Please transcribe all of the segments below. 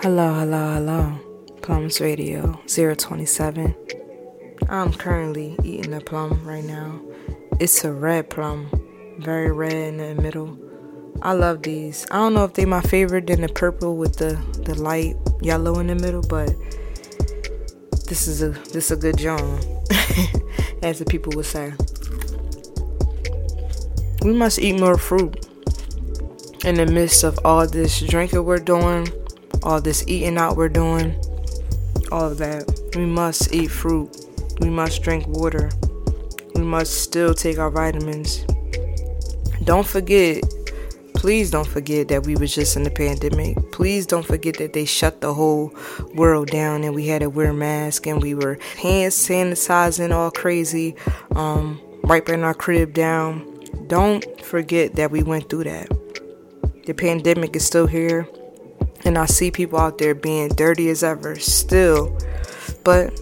Hello, hello, hello. Plums Radio 027. I'm currently eating a plum right now. It's a red plum, very red in the middle. I love these. I don't know if they're my favorite than the purple with the, the light yellow in the middle, but this is a this is a good joint, as the people would say. We must eat more fruit in the midst of all this drinking we're doing, all this eating out we're doing, all of that. We must eat fruit. We must drink water. We must still take our vitamins. Don't forget, please don't forget that we was just in the pandemic. Please don't forget that they shut the whole world down and we had to wear masks and we were hand sanitizing all crazy, um, wiping our crib down. Don't forget that we went through that. The pandemic is still here, and I see people out there being dirty as ever still. But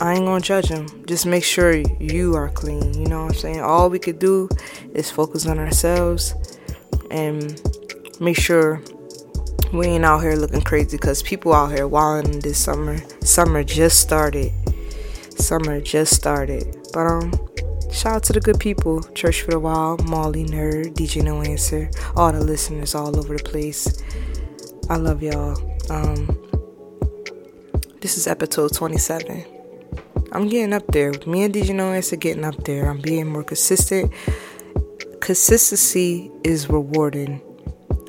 I ain't gonna judge them. Just make sure you are clean. You know what I'm saying? All we could do is focus on ourselves and make sure we ain't out here looking crazy because people out here wilding this summer. Summer just started. Summer just started. But um Shout out to the good people, Church for the Wild, Molly Nerd, DJ No Answer, all the listeners all over the place. I love y'all. Um, this is episode 27. I'm getting up there. Me and DJ No Answer getting up there. I'm being more consistent. Consistency is rewarding.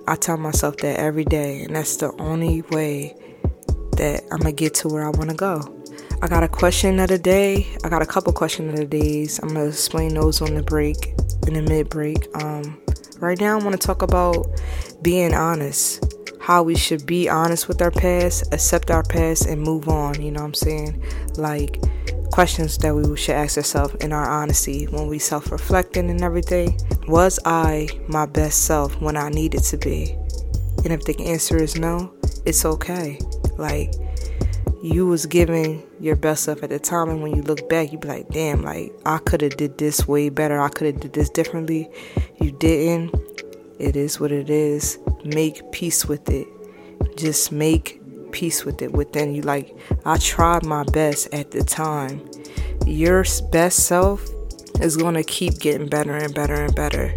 I tell myself that every day, and that's the only way that I'm gonna get to where I wanna go. I got a question of the day. I got a couple questions of the days. I'm gonna explain those on the break, in the mid break. Um, right now, I want to talk about being honest. How we should be honest with our past, accept our past, and move on. You know what I'm saying? Like questions that we should ask ourselves in our honesty when we self reflecting and everything. Was I my best self when I needed to be? And if the answer is no, it's okay. Like you was giving your best self at the time and when you look back you be like damn like i could have did this way better i could have did this differently you didn't it is what it is make peace with it just make peace with it within you like i tried my best at the time your best self is going to keep getting better and better and better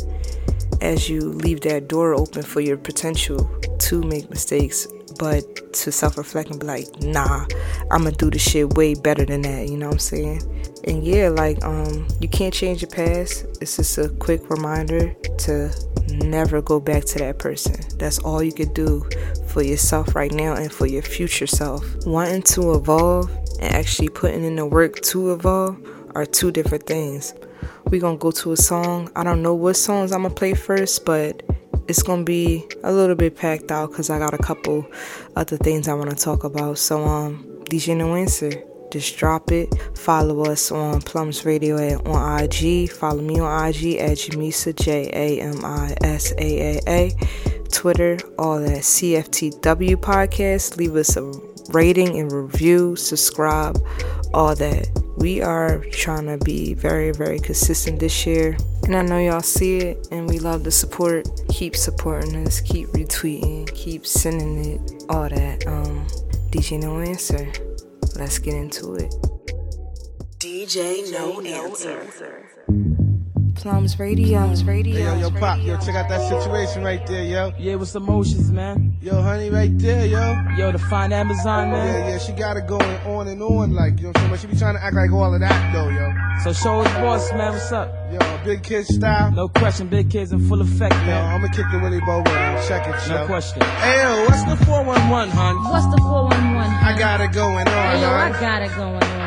as you leave that door open for your potential to make mistakes but to self reflect and be like, nah, I'm gonna do the shit way better than that, you know what I'm saying? And yeah, like, um, you can't change your past. It's just a quick reminder to never go back to that person. That's all you could do for yourself right now and for your future self. Wanting to evolve and actually putting in the work to evolve are two different things. We're gonna go to a song. I don't know what songs I'm gonna play first, but it's gonna be a little bit packed out because I got a couple other things I want to talk about. So um, DJ No Answer, just drop it. Follow us on Plums Radio at, on IG. Follow me on IG at Jamisa J A M I S A A A. Twitter, all that CFTW podcast. Leave us a rating and review. Subscribe, all that. We are trying to be very, very consistent this year. And I know y'all see it and we love the support. Keep supporting us, keep retweeting, keep sending it, all that. Um, DJ No Answer. Let's get into it. DJ No Answer. Plums Radio. Plums Radio. Hey, yo, yo, Pop, yo, check out that situation right there, yo. Yeah, what's the motions, man? Yo, honey, right there, yo. Yo, the fine Amazon, man. Yeah, yeah, she got it going on and on, like, you know what I'm saying? But she be trying to act like all of that, though, yo. So show us boss, man. What's up? Yo, big kid style. No question, big kids in full effect, Yo, man. I'ma kick the Willie Bobo with her. Check it, yo. No question. Hey, yo, what's the 411, hun? What's the 411, hun? I got it going on, Hey, yo, I got it going on, hun.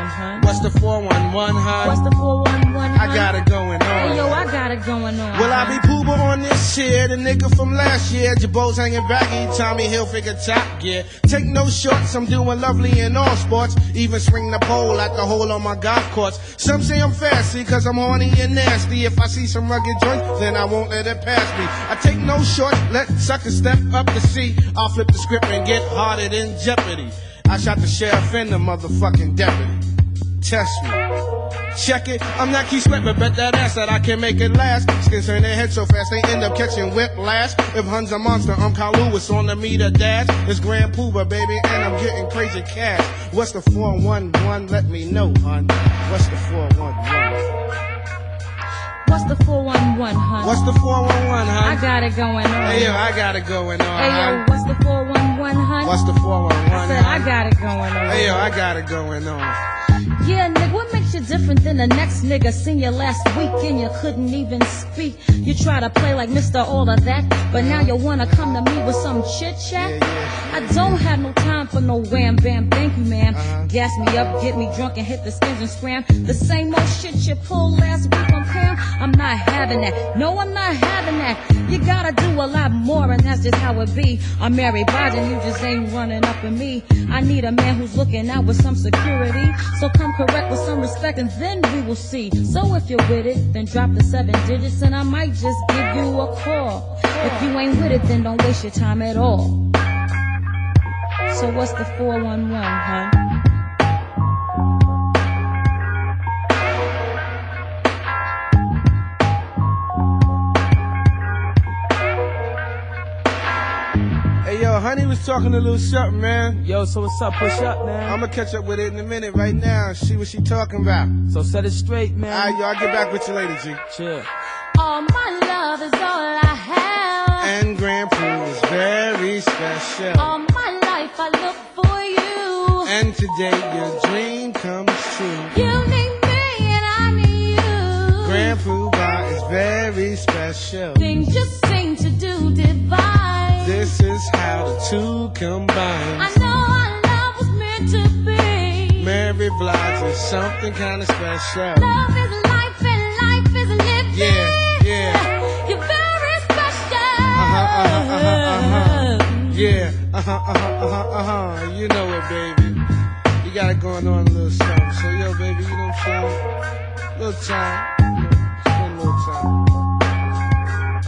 What's the 411, hun? What's the 411, hun? I got it going on. Hey, yo, I got it going on. Will I be Puba on this shit? The nigga from last year, Jabos hanging baggy, Tommy Hilfiger top gear. Take no shorts, I'm doing lovely in all sports. Even swing the pole at the hole on my golf course. Some say I'm fancy, cause I'm horny and nasty. If I see some rugged joints, then I won't let it pass me. I take no shorts, let suckers step up to see. I'll flip the script and get harder than Jeopardy. I shot the sheriff and the motherfucking deputy. Test me. Check it, I'm not Keith Sweat, but bet that ass that I can make it last. Skins turn their head so fast, they end up catching whiplash. If Hun's a monster, I'm Carl Lewis on the meter dash. It's Grand Puba, baby, and I'm getting crazy cash. What's the 411? Let me know, hun. What's the 411? What's the 411, hun? What's the 411, hun? I got it going on. Hey, yo, I got it going on, Hey, yo, what's the 411, hun? What's the I 411, said, I got it going on. Hey, yo, I got it going on. Yeah, nigga, what makes you different than the next nigga? Seen you last week and you couldn't even speak. You try to play like Mr. All of that, but now you wanna come to me with some chit chat? I don't have no time for no wham bam, thank you, ma'am. Uh-huh. Gas me up, get me drunk, and hit the skins and scram. The same old shit you pulled last week on Pam. I'm not having that. No, I'm not having that. You gotta do a lot more, and that's just how it be. I'm Mary Biden, you just ain't running up in me. I need a man who's looking out with some security. So come correct with some respect, and then we will see. So if you're with it, then drop the seven digits, and I might just give you a call. If you ain't with it, then don't waste your time at all. So what's the 411, huh? Yo, honey was talking a little something, man. Yo, so what's up? Push up, man. I'm gonna catch up with it in a minute right now and see what she talking about. so set it straight, man. Alright, yo, I'll get back with you later, G. Chill. All my love is all I have. And Grand Puba is very special. All my life I look for you. And today your dream comes true. You need me and I need you. Grand Puba is very special. Things just This is how the two combine. I know our love was meant to be. Mary Blige is something kinda special. Love is life and life is living. Yeah, yeah. You're very special. Uh-huh, uh-huh, uh-huh, uh-huh. Yeah, uh-huh, uh-huh, uh-huh, uh-huh. You know it, baby. You got it going on a little something. So, yo, baby, you know what I'm saying? Little time. You know, spend a little time.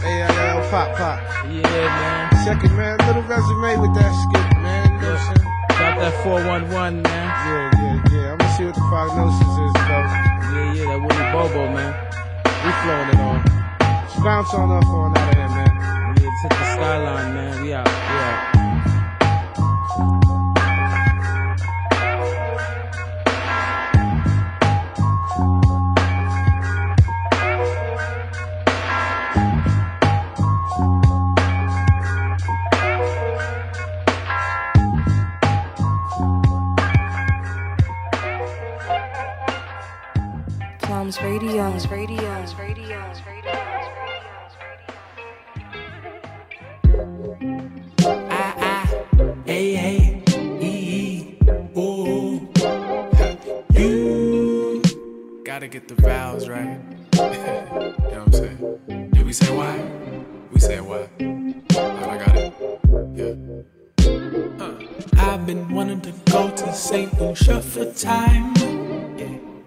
Hey, yo, yo, pop, pop. Yeah, man. Check it, man. Little resume with that skit, man. You know what I'm saying? Drop that 411, man. Yeah, yeah, yeah. I'm gonna see what the prognosis is, though. Yeah, yeah, that Willie Bobo, man. We flowing it on. Just bounce on up on out of here, man. Yeah, hit the skyline, man. We out. The right. you know what I'm saying? Did we say why? We said what? Oh, I got it. Yeah. Huh. I've been wanting to go to St. Lucia for time.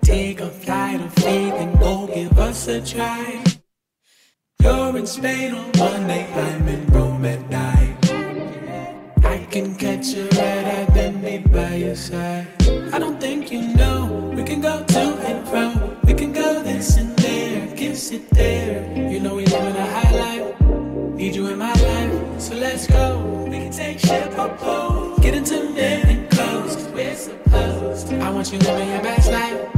Take a flight of faith and go give us a try. You're in Spain on Monday, I'm in Rome at night. I can catch a red eye, then be by your side. I don't think you know. There, kiss it there. You know we living a high life. Need you in my life, so let's go. We can take ship or boat. Get into men and close. We're supposed. I want you living your best life.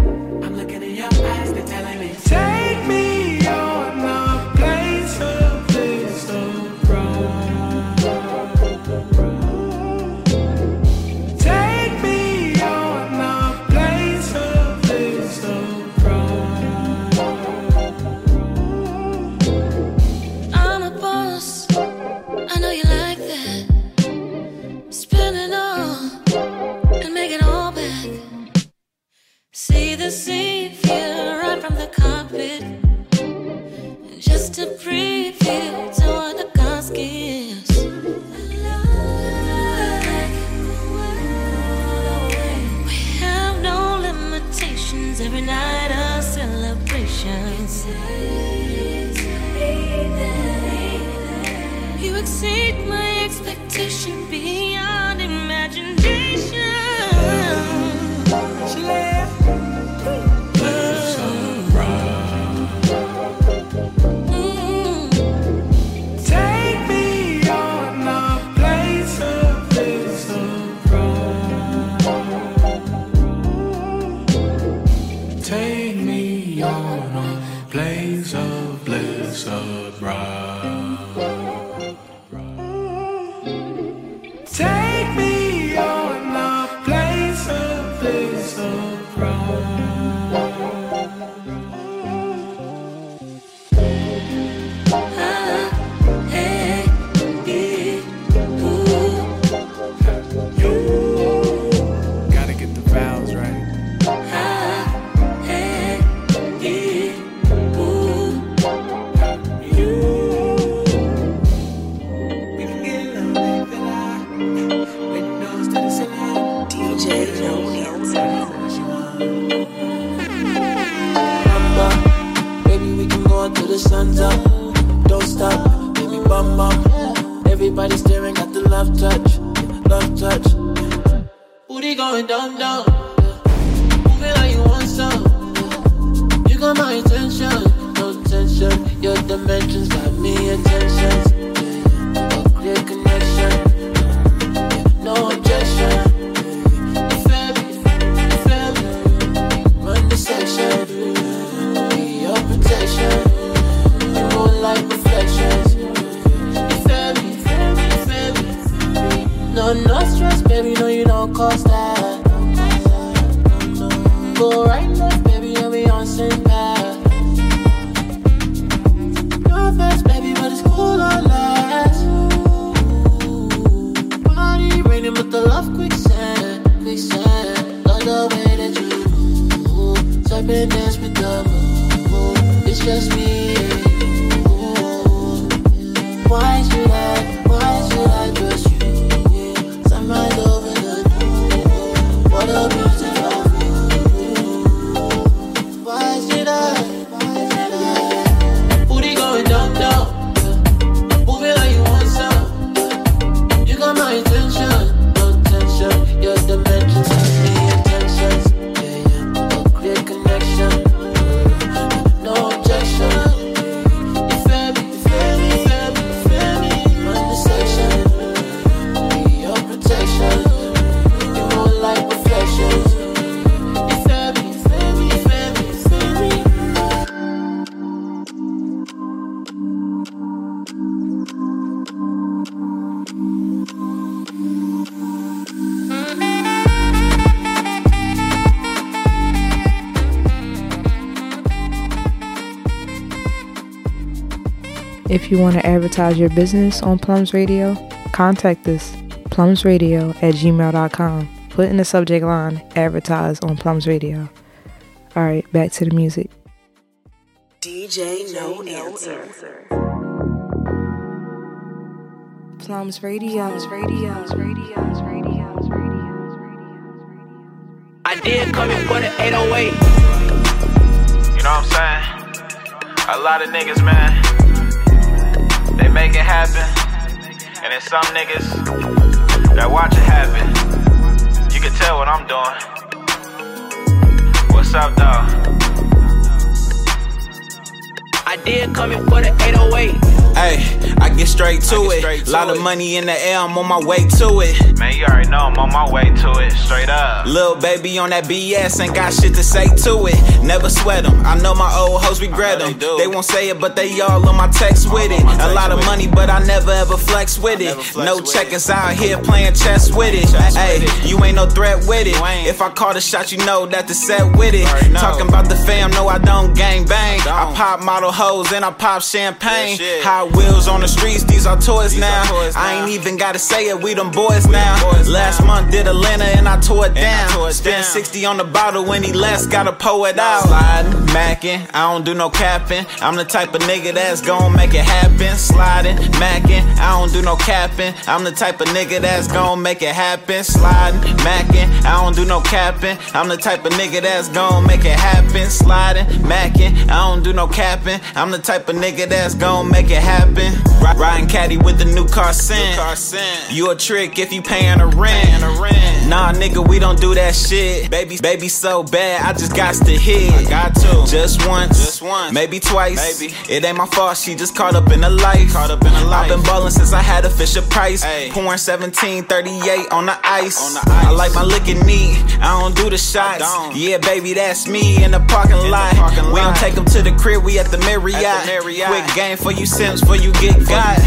Exceed my expectation Bamba. Baby, we can go until the sun's up. Don't stop, baby. Everybody staring at the love touch, love touch. Going like you want some. You got my attention, no tension. Your dimensions got me attention. Me? No, stress, baby. No, you don't cause that. Go right left, baby, and we on same path. Nervous, baby, but it's cool on last. Body raining, but the love quicksand, quicksand. Love the way that you move, type and dance with the moon. It's just me If you want to advertise your business on Plums Radio, contact us, plumsradio at gmail.com. Put in the subject line, advertise on Plums Radio. All right, back to the music. DJ No Answer. Plums Radio, Plums Radio, Radios, Radios, Radios, Radios, I did come in for the 808. You know what I'm saying? A lot of niggas, man, they make it happen. And then some niggas that watch it happen. You can tell what I'm doing. What's up, dog? I did come in for the 808. Hey, I get straight to it. Lot of money in the air, I'm on my way to it. Man, you already know I'm on my way to it. Straight up. Lil' baby on that BS, ain't got shit to say to it. Never sweat them. I know my old hoes regret them. They, won't say it, but they all on my text with it. A lot of money, but I never ever flex with it. No checkers out here playing chess with it. Hey, you ain't no threat with it. If I call the shot, you know that the set with it. Talking about the fam, no, I don't gang bang. I pop model hoes and I pop champagne. Hot wheels on the streets, these are toys now. I ain't even gotta say it, we them boys now. Boys Last month did Atlanta and I tore it down. Spent 60 on the bottle when he left, gotta pour it out. Sliding, macking, I don't do no capping. I'm the type of nigga that's gon' make it happen. Sliding, macking, I don't do no capping. I'm the type of nigga that's gon' make it happen. Sliding, macking, I don't do no capping. I'm the type of nigga that's gon' make it happen. Sliding, macking, I don't do no capping. I'm the type of nigga that's gon' make it happen. Ri- Riding caddy with the new car sin. You a trick if you paying a rent. Nah, nigga, we don't do that shit. Baby, baby, so bad, I just got to hit. I got to. Just once, just once, maybe twice. Maybe. It ain't my fault, she just caught up in the life. Caught up in the life. I've been ballin' since I had a Fisher Price. Pouring 17, 38 on the ice. On the ice. I like my liquor neat. I don't do the shots. Yeah, baby, that's me in the parking lot. parking we don't take them to the crib, we at the Marriott. At the Marriott. Quick game for you simps, for you get got.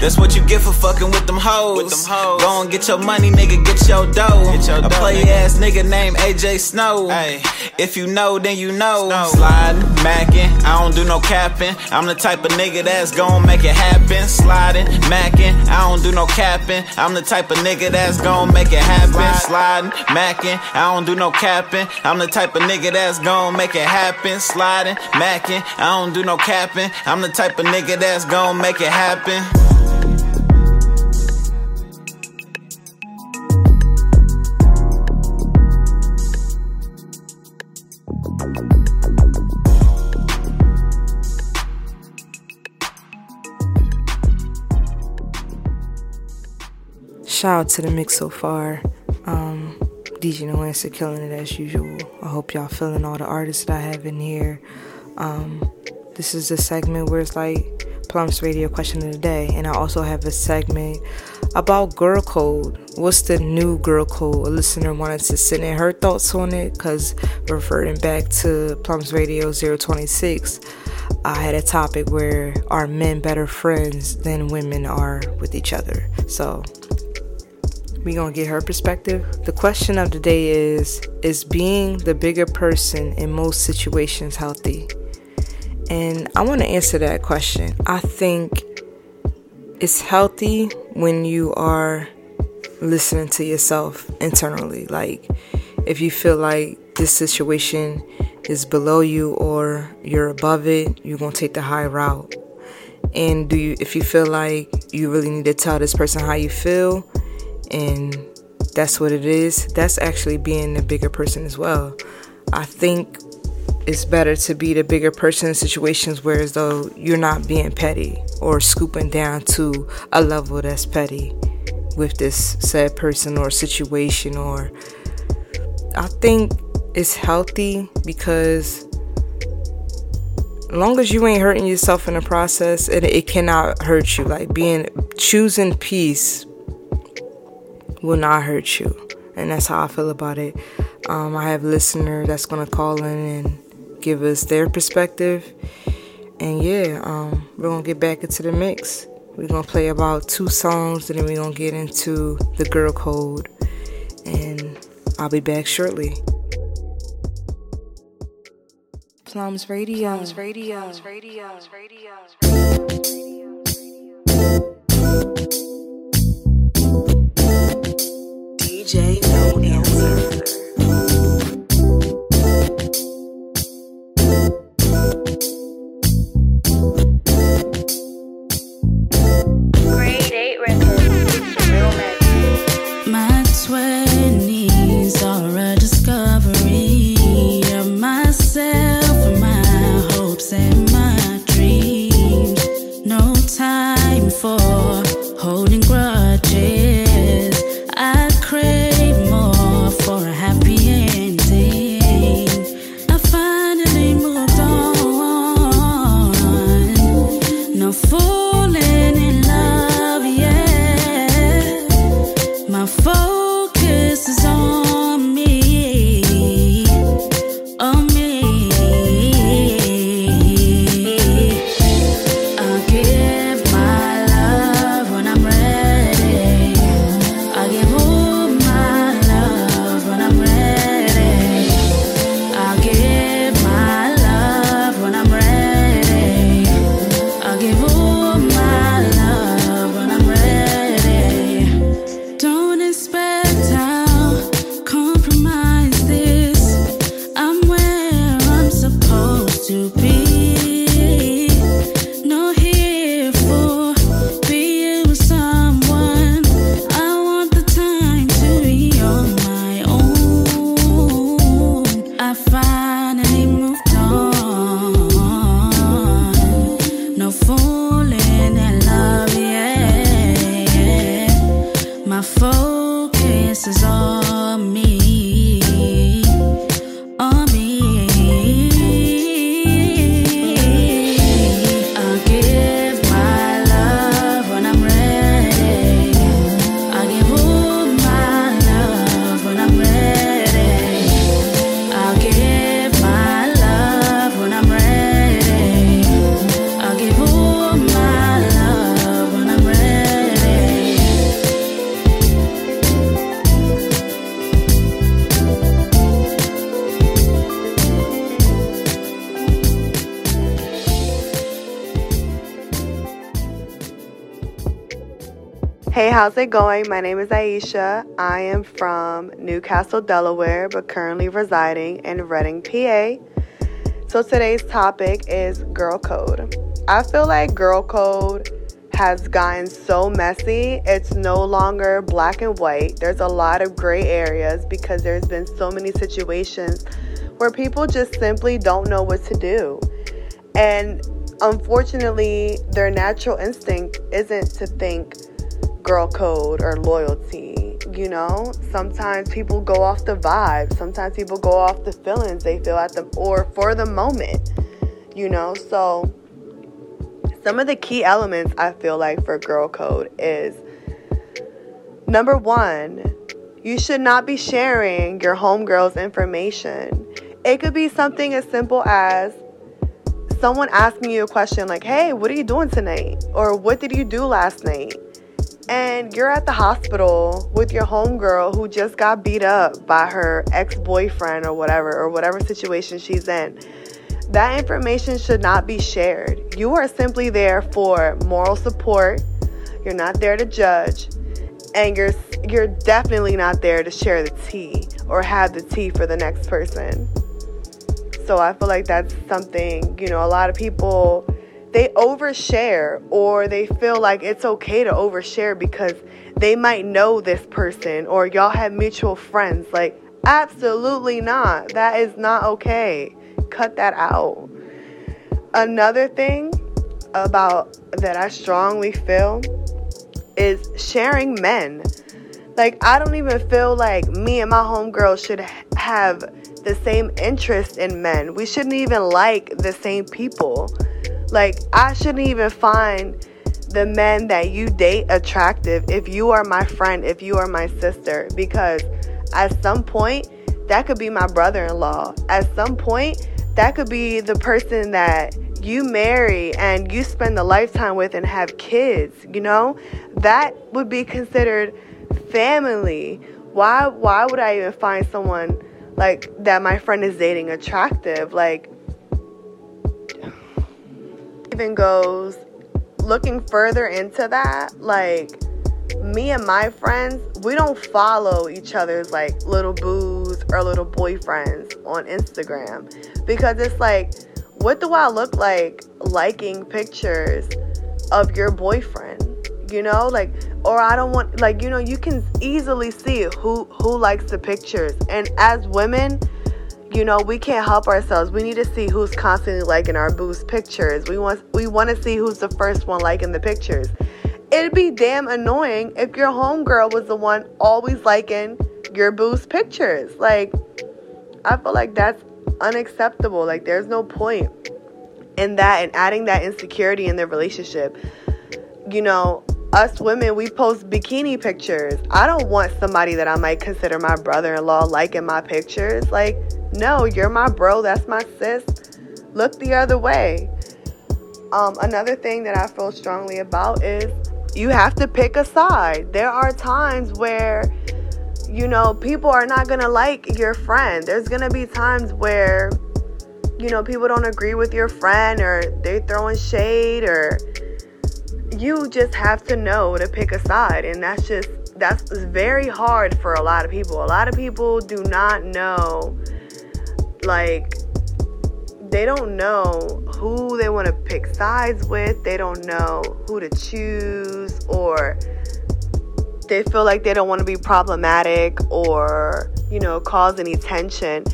That's what you get for fucking with them hoes. With them hoes. Go and get your money, nigga, get your dough. Get your a dough, play nigga. ass nigga named AJ Snow. Ay. If you know, then you know. Snow. Sliding, macking, I don't do no capping. I'm the type of nigga that's gon' make it happen. Sliding, macking, I don't do no capping. I'm the type of nigga that's gon' make it happen. Sliding, macking, I don't do no capping. I'm the type of nigga that's gon' make it happen. Sliding, macking, I don't do no capping. I'm the type of nigga that's gonna make it happen. Shout out to the mix so far. Um, DJ No Answer killing it as usual. I hope y'all feeling all the artists that I have in here. Um, this is the segment where it's like Plums Radio question of the day, and I also have a segment about girl code. What's the new girl code? A listener wanted to send in her thoughts on it because referring back to Plums Radio 026, I had a topic where are men better friends than women are with each other? So we gonna get her perspective. The question of the day is Is being the bigger person in most situations healthy? And I want to answer that question. I think it's healthy when you are listening to yourself internally. Like, if you feel like this situation is below you or you're above it, you're going to take the high route. And do you, if you feel like you really need to tell this person how you feel, and that's what it is, that's actually being a bigger person as well. I think it's better to be the bigger person in situations where as though you're not being petty or scooping down to a level that's petty with this said person or situation or I think it's healthy because long as you ain't hurting yourself in the process it, it cannot hurt you. Like being choosing peace will not hurt you. And that's how I feel about it. Um, I have a listener that's gonna call in and give us their perspective. And yeah, um, we're gonna get back into the mix. We're gonna play about two songs, and then we're gonna get into the girl code. And I'll be back shortly. Plums Radio. Plums Radio. Plums Radio. Plums Radio. DJ No Answer. Hey, how's it going? My name is Aisha. I am from New Castle, Delaware, but currently residing in Reading, PA. So today's topic is girl code. I feel like girl code has gotten so messy. It's no longer black and white. There's a lot of gray areas because there's been so many situations where people just simply don't know what to do. And unfortunately, their natural instinct isn't to think girl code or loyalty. You know, sometimes people go off the vibe, sometimes people go off the feelings they feel at them or for the moment. You know, so some of the key elements I feel like for girl code is number one, you should not be sharing your homegirl's information. It could be something as simple as someone asking you a question like, hey, what are you doing tonight? Or what did you do last night? And you're at the hospital with your homegirl who just got beat up by her ex boyfriend or whatever, or whatever situation she's in. That information should not be shared. You are simply there for moral support. You're not there to judge. And you're you're definitely not there to share the tea or have the tea for the next person. So I feel like that's something, you know, a lot of people they overshare or they feel like it's okay to overshare because they might know this person or y'all have mutual friends. Like, absolutely not. That is not okay. Cut that out. Another thing about that I strongly feel is sharing men. Like, I don't even feel like me and my homegirl should have the same interest in men. We shouldn't even like the same people. Like, I shouldn't even find the men that you date attractive if you are my friend, if you are my sister, because at some point, that could be my brother in law. At some point, that could be the person that you marry and you spend a lifetime with and have kids, you know? That would be considered family. Why why would I even find someone like that my friend is dating attractive like even goes looking further into that like me and my friends we don't follow each other's like little boos or little boyfriends on instagram. Because it's like what do i look like liking pictures of your boyfriend? You know like or i don't want like you know you can easily see who who likes the pictures. And as women you know we can't help ourselves. We need to see who's constantly liking our boost pictures. We want we want to see who's the first one liking the pictures. It'd be damn annoying if your homegirl was the one always liking your boost pictures. Like i feel like that's unacceptable. Like there's no point in that and adding that insecurity in the relationship. You know us women, we post bikini pictures. I don't want somebody that I might consider my brother in law liking my pictures. Like, no, you're my bro, that's my sis. Look the other way. Um, another thing that I feel strongly about is you have to pick a side. There are times where, you know, people are not going to like your friend. There's going to be times where, you know, people don't agree with your friend or they're throwing shade or you just have to know to pick a side and that's just that's very hard for a lot of people. A lot of people do not know like they don't know who they want to pick sides with. They don't know who to choose or they feel like they don't want to be problematic or you know cause any tension.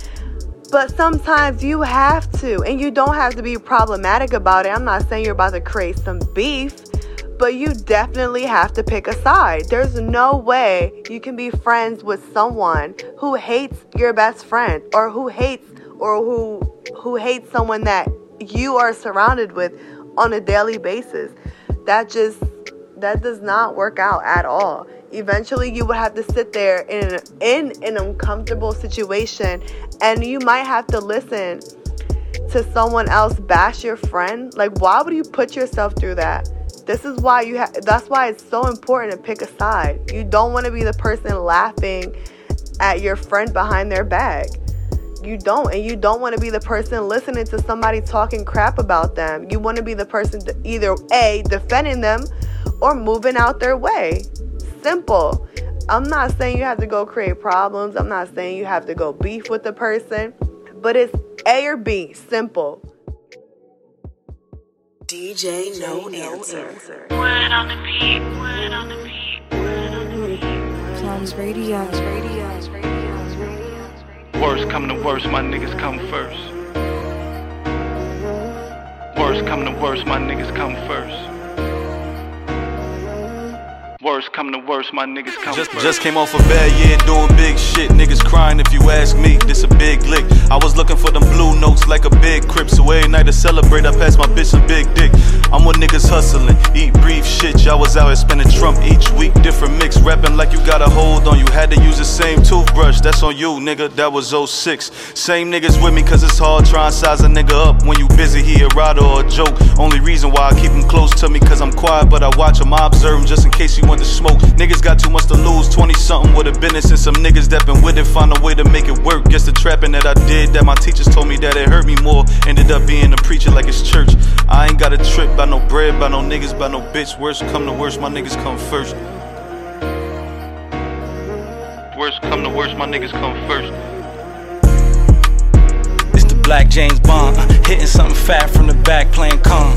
But sometimes you have to and you don't have to be problematic about it. I'm not saying you're about to create some beef but you definitely have to pick a side. There's no way you can be friends with someone who hates your best friend or who hates or who who hates someone that you are surrounded with on a daily basis. That just that does not work out at all. Eventually you would have to sit there in in an uncomfortable situation and you might have to listen to someone else bash your friend. Like why would you put yourself through that? This is why you have that's why it's so important to pick a side. You don't want to be the person laughing at your friend behind their back. You don't and you don't want to be the person listening to somebody talking crap about them. You want to be the person either A defending them or moving out their way. Simple. I'm not saying you have to go create problems. I'm not saying you have to go beef with the person, but it's A or B. Simple. DJ No Answer. Word on the beat, word on the beat, word on the beat. Plums Radio, Radio, Worst come to worst, my niggas come first. Worst come to worst, my niggas come first. Worst come to worst, my niggas come Just, first. just came off a bad year doing big shit. Niggas crying if you ask me. This a big lick. I was looking for them blue notes like a big crip. So every night to celebrate, I pass my bitch a big dick. I'm with niggas hustling, eat, breathe shit. Y'all was out here spending Trump each week. Different mix, rapping like you got a hold on you. Had to use the same toothbrush. That's on you, nigga. That was 06. Same niggas with me, cause it's hard trying to size a nigga up when you busy. He a rider or a joke. Only reason why I keep him close to me, cause I'm quiet, but I watch him. I observe him just in case he want to smoke. Niggas got too much to lose. 20 something with a business and some niggas that been with it. Find a way to make it work. Guess the trapping that I did, that my teachers told me that it hurt me more. Ended up being a preacher like it's church. I ain't got a trip by no bread, by no niggas, by no bitch. Worst come to worst, my niggas come first. Worst come to worst, my niggas come first. It's the Black James Bond, uh, hitting something fat from the back, playing calm.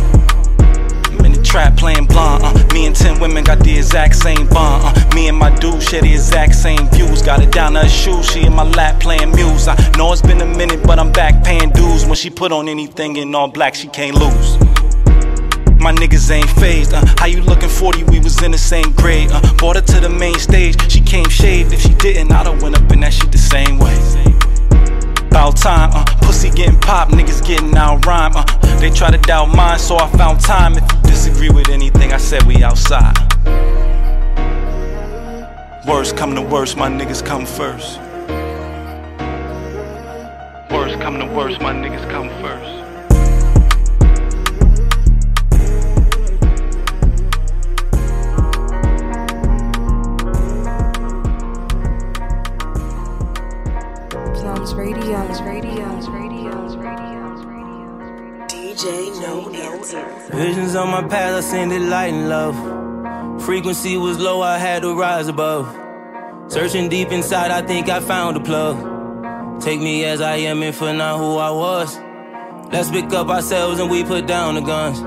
Trap playing blonde. Uh, me and ten women got the exact same bond. Uh, me and my dude share the exact same views. Got it down to her shoes, she in my lap playing muse. I know it's been a minute, but I'm back paying dues. When she put on anything in all black, she can't lose. My niggas ain't phased. Uh, how you looking 40? We was in the same grade. Uh, brought her to the main stage. She came shaved. If she didn't, I'd have went up in that shit the same way. About time, uh, pussy getting popped, niggas getting out rhyme. Uh, they try to doubt mine, so I found time. If disagree with anything I said, we outside. Worst come to worst, my niggas come first. Worst come to worst, my niggas come first. Plums Radios, Radios, Radios, DJ No Answer. Visions on my path, I send it light and love. Frequency was low, I had to rise above. Searching deep inside, I think I found a plug. Take me as I am and for not who I was. Let's pick up ourselves and we put down the guns.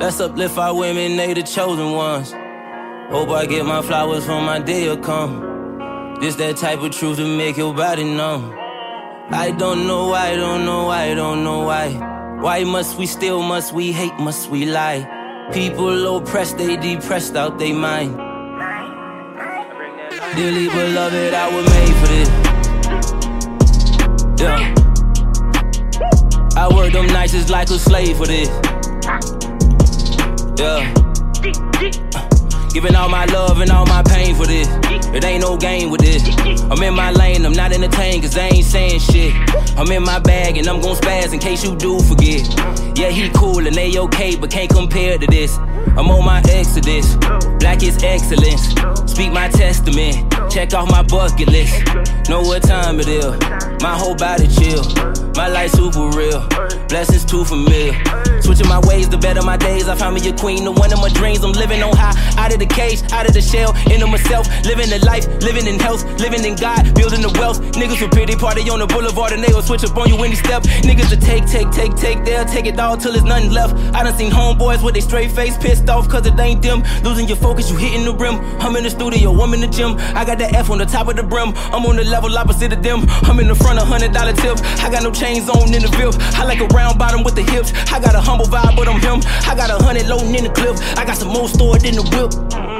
Let's uplift our women, they the chosen ones. Hope I get my flowers when my day will come. This that type of truth to make your body numb. I don't know why, don't know why, don't know why. Why must we steal, must we hate, must we lie? People oppressed, they depressed out they mind. Dearly beloved, I was made for this. Yeah. I work them nights just like a slave for this. Yeah. Giving all my love and all my pain for this. It ain't no game with this. I'm in my lane, I'm not entertained cause they ain't saying shit. I'm in my bag and I'm gon' spaz in case you do forget. Yeah, he cool and they okay, but can't compare to this. I'm on my exodus. Black is excellence. Speak my testament. Check off my bucket list. Know what time it is. My whole body chill. My life super real. Blessings too familiar. Switching my ways the better my days. I found me a queen, the one of my dreams. I'm living on high, out of the cage, out of the shell, into myself. Living the life, living in health, living in God, building the wealth. Niggas with pity party on the boulevard and they will switch up on you any step. Niggas to take, take, take, take, they'll take it all till there's nothing left. I done seen homeboys with they straight face pissed off cause it ain't them. Losing your focus, you hitting the rim. I'm in the studio, I'm in the gym. I got that F on the top of the brim. I'm on the level opposite of them. I'm in the front of hundred dollar tip. I got no chains on in the VIP. I like a round bottom with the hips. I got a humble vibe, but I'm him. I got a hundred loading in the clip. I got some more stored in the whip.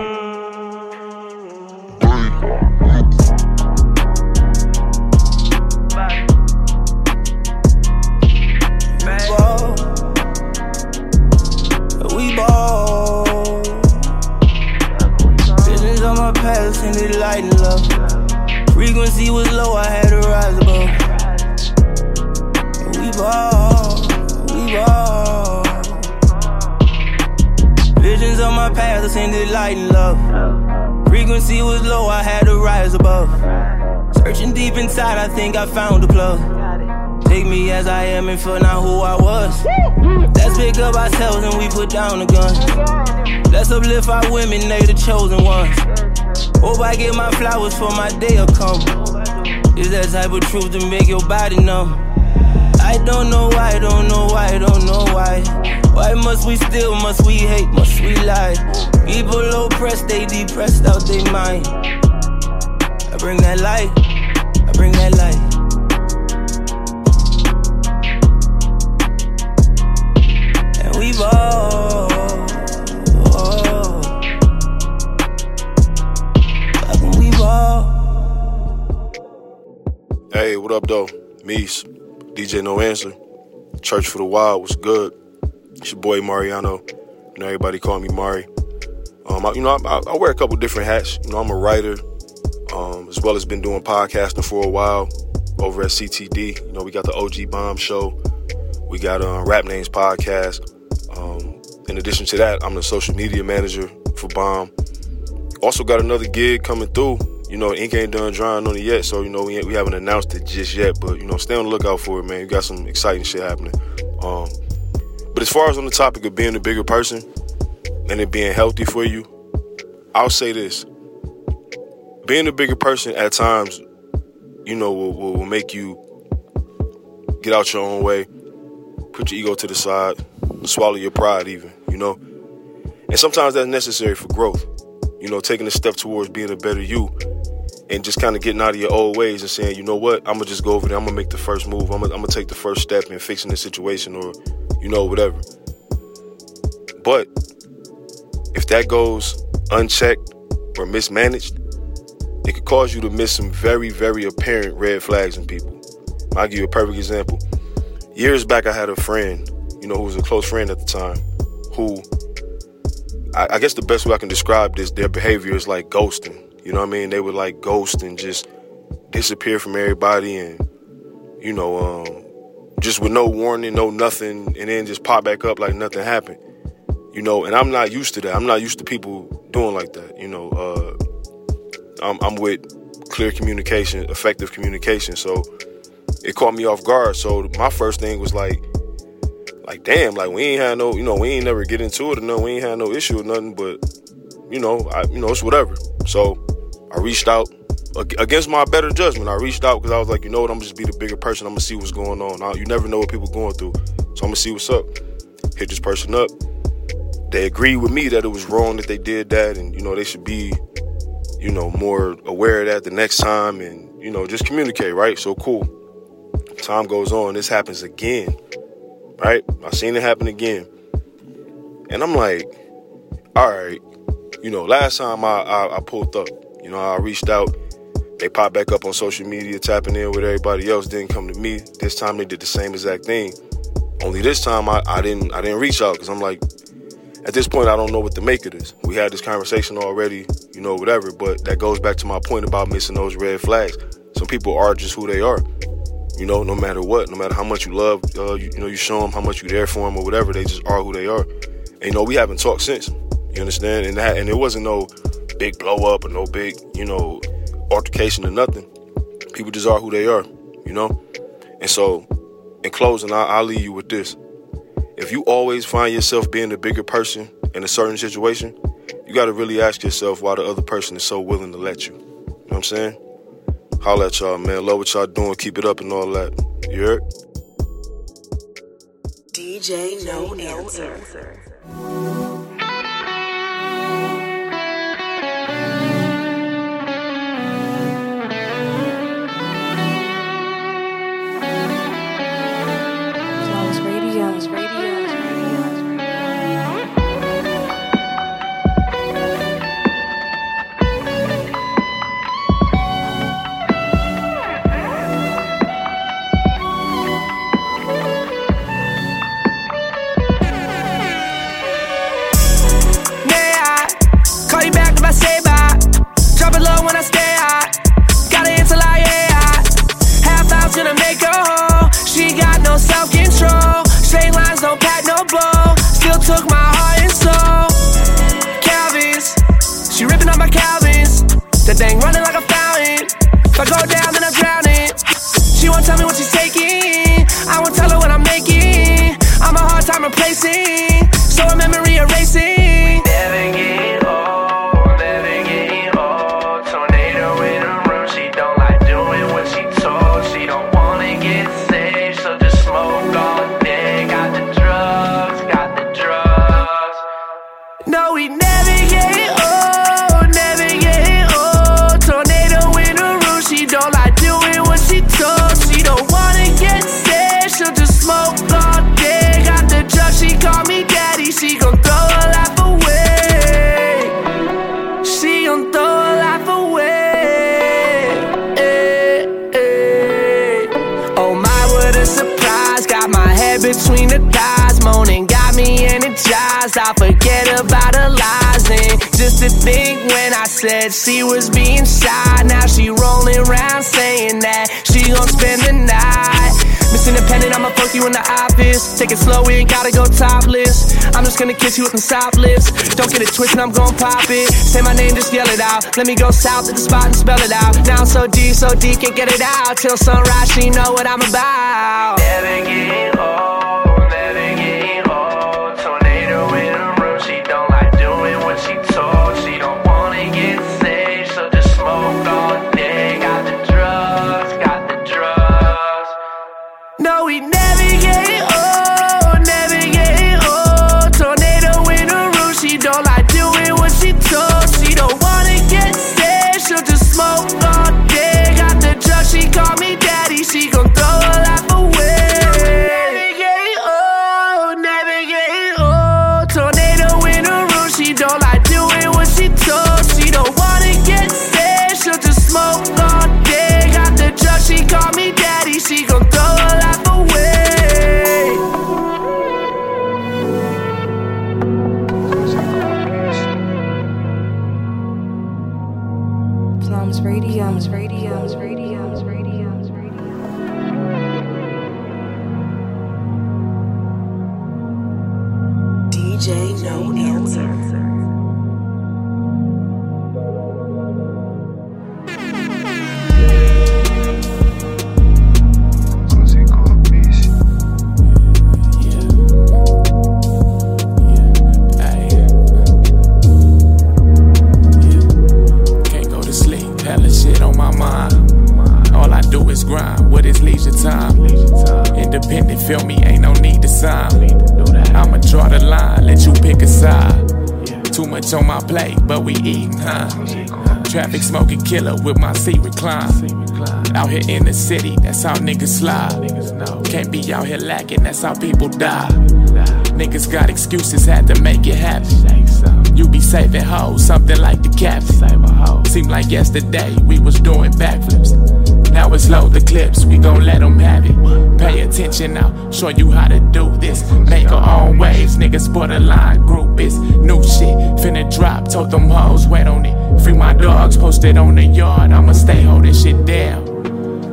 Think I found a plug. Take me as I am and for not who I was. Let's pick up ourselves and we put down the guns. Let's uplift our women, they the chosen ones. Hope I get my flowers for my day will come. Is that type of truth to make your body numb? I don't know why, don't know why, don't know why. Why must we steal, must we hate, must we lie? People oppressed, they depressed out they mind. I bring that light, bring that light. we ball. we ball. Hey, what up, though? Me, DJ No Answer, Church for the Wild was good. It's your boy Mariano. You know, everybody call me Mari. Um, I, you know, I, I, wear a couple different hats. You know, I'm a writer, um, as well as been doing podcasting for a while over at CTD. You know, we got the OG Bomb Show. We got um, Rap Names Podcast. Um, in addition to that, I'm the social media manager for Bomb. Also got another gig coming through. You know, ink ain't done drying on it yet, so you know we, we haven't announced it just yet. But you know, stay on the lookout for it, man. You got some exciting shit happening. Um, but as far as on the topic of being a bigger person and it being healthy for you, I'll say this: being a bigger person at times, you know, will, will, will make you get out your own way, put your ego to the side, swallow your pride, even. You know, and sometimes that's necessary for growth. You know, taking a step towards being a better you and just kind of getting out of your old ways and saying, you know what, I'm gonna just go over there, I'm gonna make the first move, I'm gonna, I'm gonna take the first step in fixing the situation or, you know, whatever. But if that goes unchecked or mismanaged, it could cause you to miss some very, very apparent red flags in people. I'll give you a perfect example. Years back, I had a friend, you know, who was a close friend at the time, who I, I guess the best way I can describe this, their behavior is like ghosting. You know what I mean? They would like ghost and just disappear from everybody and, you know, um, just with no warning, no nothing, and then just pop back up like nothing happened. You know, and I'm not used to that. I'm not used to people doing like that. You know, uh, I'm, I'm with clear communication, effective communication. So it caught me off guard. So my first thing was like, like damn, like we ain't had no, you know, we ain't never get into it or no, we ain't had no issue or nothing, but you know, I, you know, it's whatever. So I reached out against my better judgment. I reached out because I was like, you know what, I'm just be the bigger person. I'm gonna see what's going on. I, you never know what people going through, so I'm gonna see what's up. Hit this person up. They agreed with me that it was wrong that they did that, and you know they should be, you know, more aware of that the next time, and you know just communicate, right? So cool. Time goes on. This happens again right? I seen it happen again. And I'm like, all right, you know, last time I, I, I pulled up, you know, I reached out, they popped back up on social media, tapping in with everybody else, didn't come to me. This time they did the same exact thing. Only this time I, I didn't I didn't reach out because I'm like, at this point I don't know what to make of this. We had this conversation already, you know, whatever, but that goes back to my point about missing those red flags. Some people are just who they are. You know, no matter what, no matter how much you love, uh, you, you, know, you show them how much you're there for them or whatever. They just are who they are. And you know, we haven't talked since. You understand? And that, and it wasn't no big blow up or no big, you know, altercation or nothing. People just are who they are. You know. And so, in closing, I, I'll leave you with this: if you always find yourself being the bigger person in a certain situation, you got to really ask yourself why the other person is so willing to let you. You know what I'm saying? Holla at y'all, man. Love what y'all doing. Keep it up and all that. You heard? DJ No Answer. Never get old, think when I said she was being shy, now she rolling around saying that she gon' spend the night. Miss Independent, I'ma fuck you in the office. Take it slow, we ain't gotta go topless. I'm just gonna kiss you with some soft lips. Don't get it twisted, I'm gon' pop it. Say my name, just yell it out. Let me go south to the spot and spell it out. Now I'm so deep, so deep, can't get it out. Till sunrise, she know what I'm about. Never get old, feel me, ain't no need to sign. I'ma draw the line, let you pick a side. Too much on my plate, but we eatin' huh? Traffic smoking killer with my seat recline. Out here in the city, that's how niggas slide. Can't be out here lacking, that's how people die. Niggas got excuses, had to make it happen. You be saving hoes, something like the captain. Seem like yesterday we was doing backflips. Now it's load the clips, we gon' let them have it. Pay attention now, show you how to do this. Make our own waves, niggas borderline groupies. New shit, finna drop, told them hoes wet on it. Free my dogs, posted on the yard, I'ma stay holding shit down.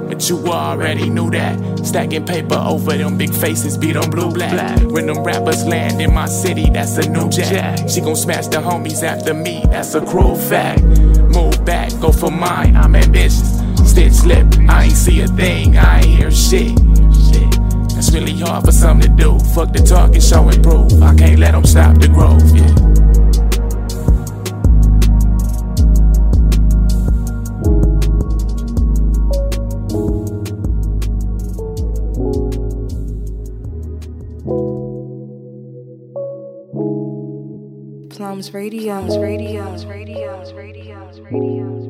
But you already knew that. Stacking paper over them big faces, beat on blue black. When them rappers land in my city, that's a new jack. She gon' smash the homies after me, that's a cruel fact. Move back, go for mine, I'm ambitious. Stitch slip, I ain't see a thing, I ain't hear shit. That's really hard for some to do. Fuck the talk and show and prove. I can't let them stop the growth, yeah. Plums Radio, Radio, Radio, Radio, Radio,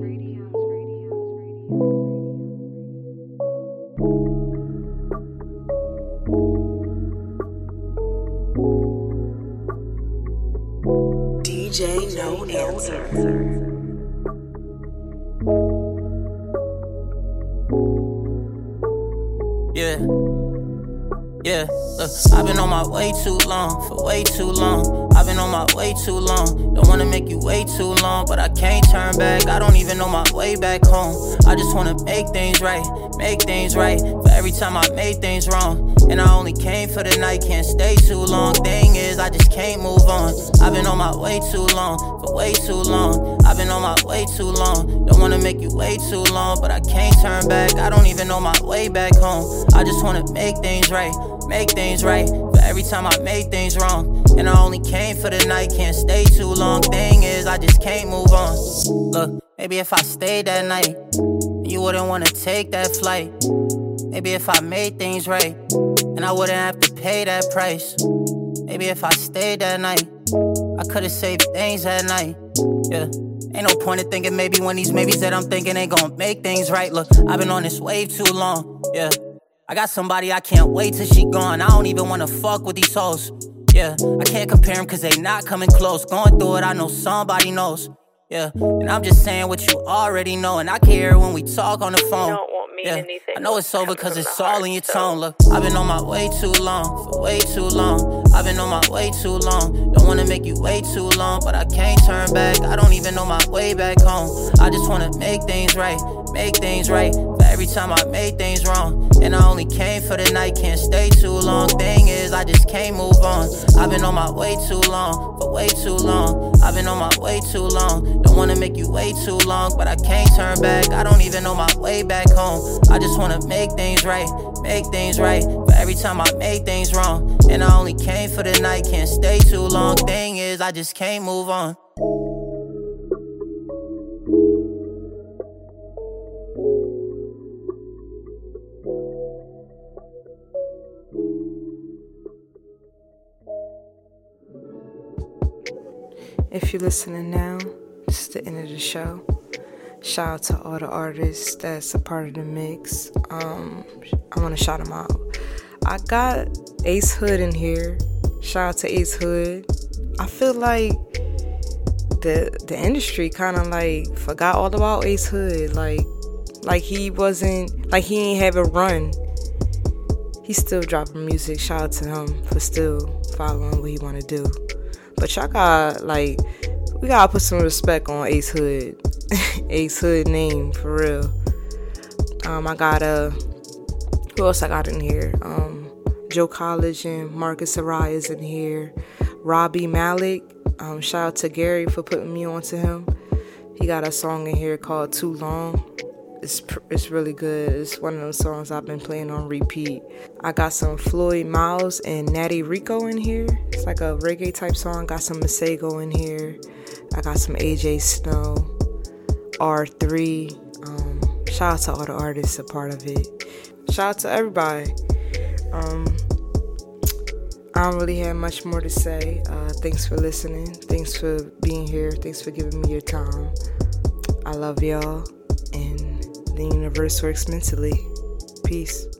way too long. I've been on my way too long. Don't wanna make you wait too long, but I can't turn back. I don't even know my way back home. I just wanna make things right, make things right. For every time I made things wrong, and I only came for the night, can't stay too long. Thing is, I just can't move on. I've been on my way too long, for way too long. I've been on my way too long. Don't wanna make you wait too long, but I can't turn back. I don't even know my way back home. I just wanna make things right, make things right. Every time I made things wrong, and I only came for the night, can't stay too long. Thing is, I just can't move on. Look, maybe if I stayed that night, you wouldn't wanna take that flight. Maybe if I made things right, and I wouldn't have to pay that price. Maybe if I stayed that night, I could've saved things that night. Yeah. Ain't no point in thinking maybe when these maybes that I'm thinking ain't gonna make things right. Look, I've been on this wave too long. Yeah. I got somebody I can't wait till she gone. I don't even wanna fuck with these hoes. Yeah. I can't compare them cause they not coming close. Going through it, I know somebody knows. Yeah. And I'm just saying what you already know. And I can hear when we talk on the phone. Yeah, I know it's over cause it's all in your tone. Look, I've been on my way too long, for way too long. I've been on my way too long. Don't wanna make you wait too long, but I can't turn back. I don't even know my way back home. I just wanna make things right, make things right. Every time I made things wrong, and I only came for the night, can't stay too long. Thing is, I just can't move on. I've been on my way too long, for way too long. I've been on my way too long. Don't wanna make you wait too long, but I can't turn back. I don't even know my way back home. I just wanna make things right, make things right. But every time I made things wrong, and I only came for the night, can't stay too long. Thing is, I just can't move on. If you're listening now, this is the end of the show. Shout out to all the artists that's a part of the mix. Um, I want to shout them out. I got Ace Hood in here. Shout out to Ace Hood. I feel like the the industry kind of like forgot all about Ace Hood. Like like he wasn't like he ain't have a run. He's still dropping music. Shout out to him for still following what he want to do. But y'all got like we gotta put some respect on Ace Hood. Ace Hood name for real. Um, I got a who else I got in here? Um, Joe College and Marcus Arias in here. Robbie Malik. Um, shout out to Gary for putting me onto him. He got a song in here called Too Long. It's it's really good. It's one of those songs I've been playing on repeat. I got some Floyd Miles and Natty Rico in here. It's like a reggae type song. Got some Masego in here. I got some AJ Snow, R3. Um, shout out to all the artists a part of it. Shout out to everybody. Um, I don't really have much more to say. Uh, thanks for listening. Thanks for being here. Thanks for giving me your time. I love y'all, the universe works mentally. Peace.